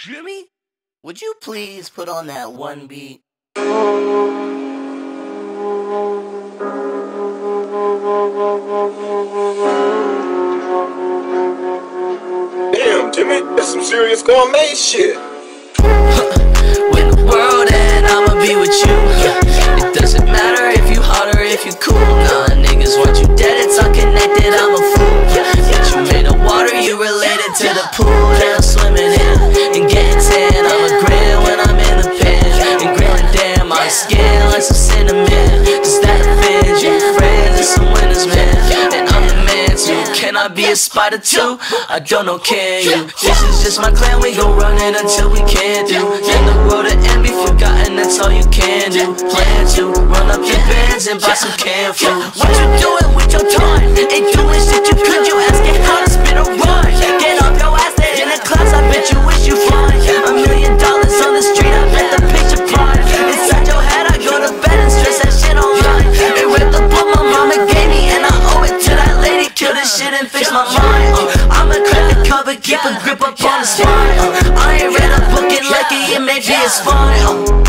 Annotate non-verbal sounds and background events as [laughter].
Jimmy, would you please put on that one beat? Damn, Jimmy, that's some serious gourmet shit. [laughs] When the world end, I'ma be with you. It doesn't matter if you hot or if you cool. Nah, niggas want you dead, it's unconnected, I'm a like some cinnamon. Does that offend you? Friends and some winners, man. And I'm the man too. Can I be a spider too? I don't know, can you? This is just my clan, we gon' run it until we can't do. Then the road to end be forgotten, that's all you can do. Plan to run up your bands and buy some canned food. What you doing with your time? Ain't doing shit you could, shit and fix my mind. Uh, I'ma crack the cover, keep a grip up on the spine. Uh, I ain't read a book and like it, yeah, maybe it's fine. Uh,